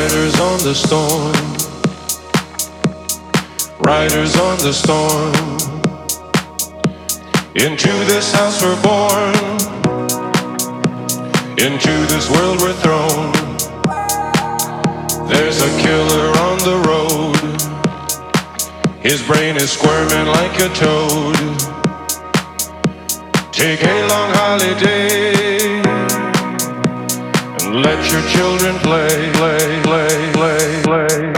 Riders on the storm. Riders on the storm. Into this house we're born. Into this world we're thrown. There's a killer on the road. His brain is squirming like a toad. Take a long holiday let your children play, play, play, play, play.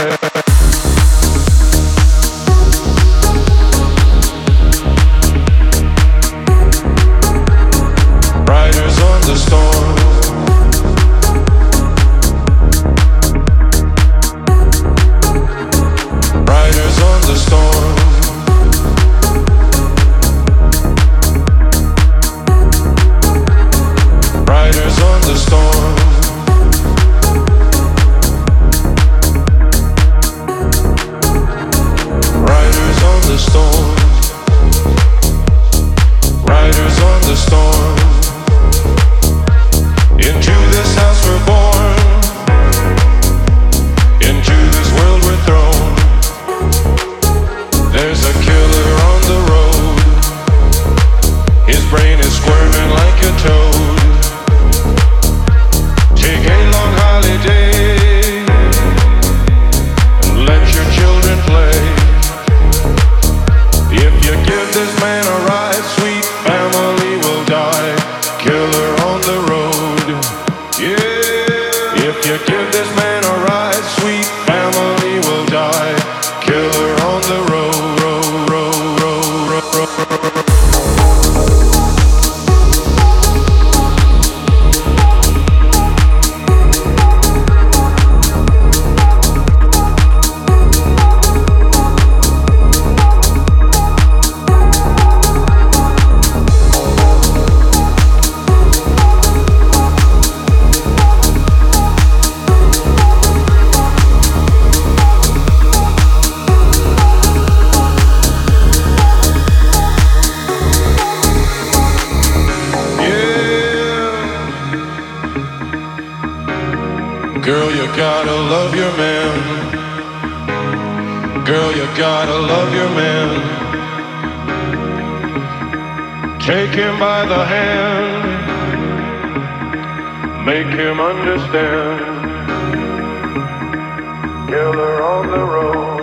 You give Girl, you gotta love your man. Girl, you gotta love your man. Take him by the hand. Make him understand. Killer on the road.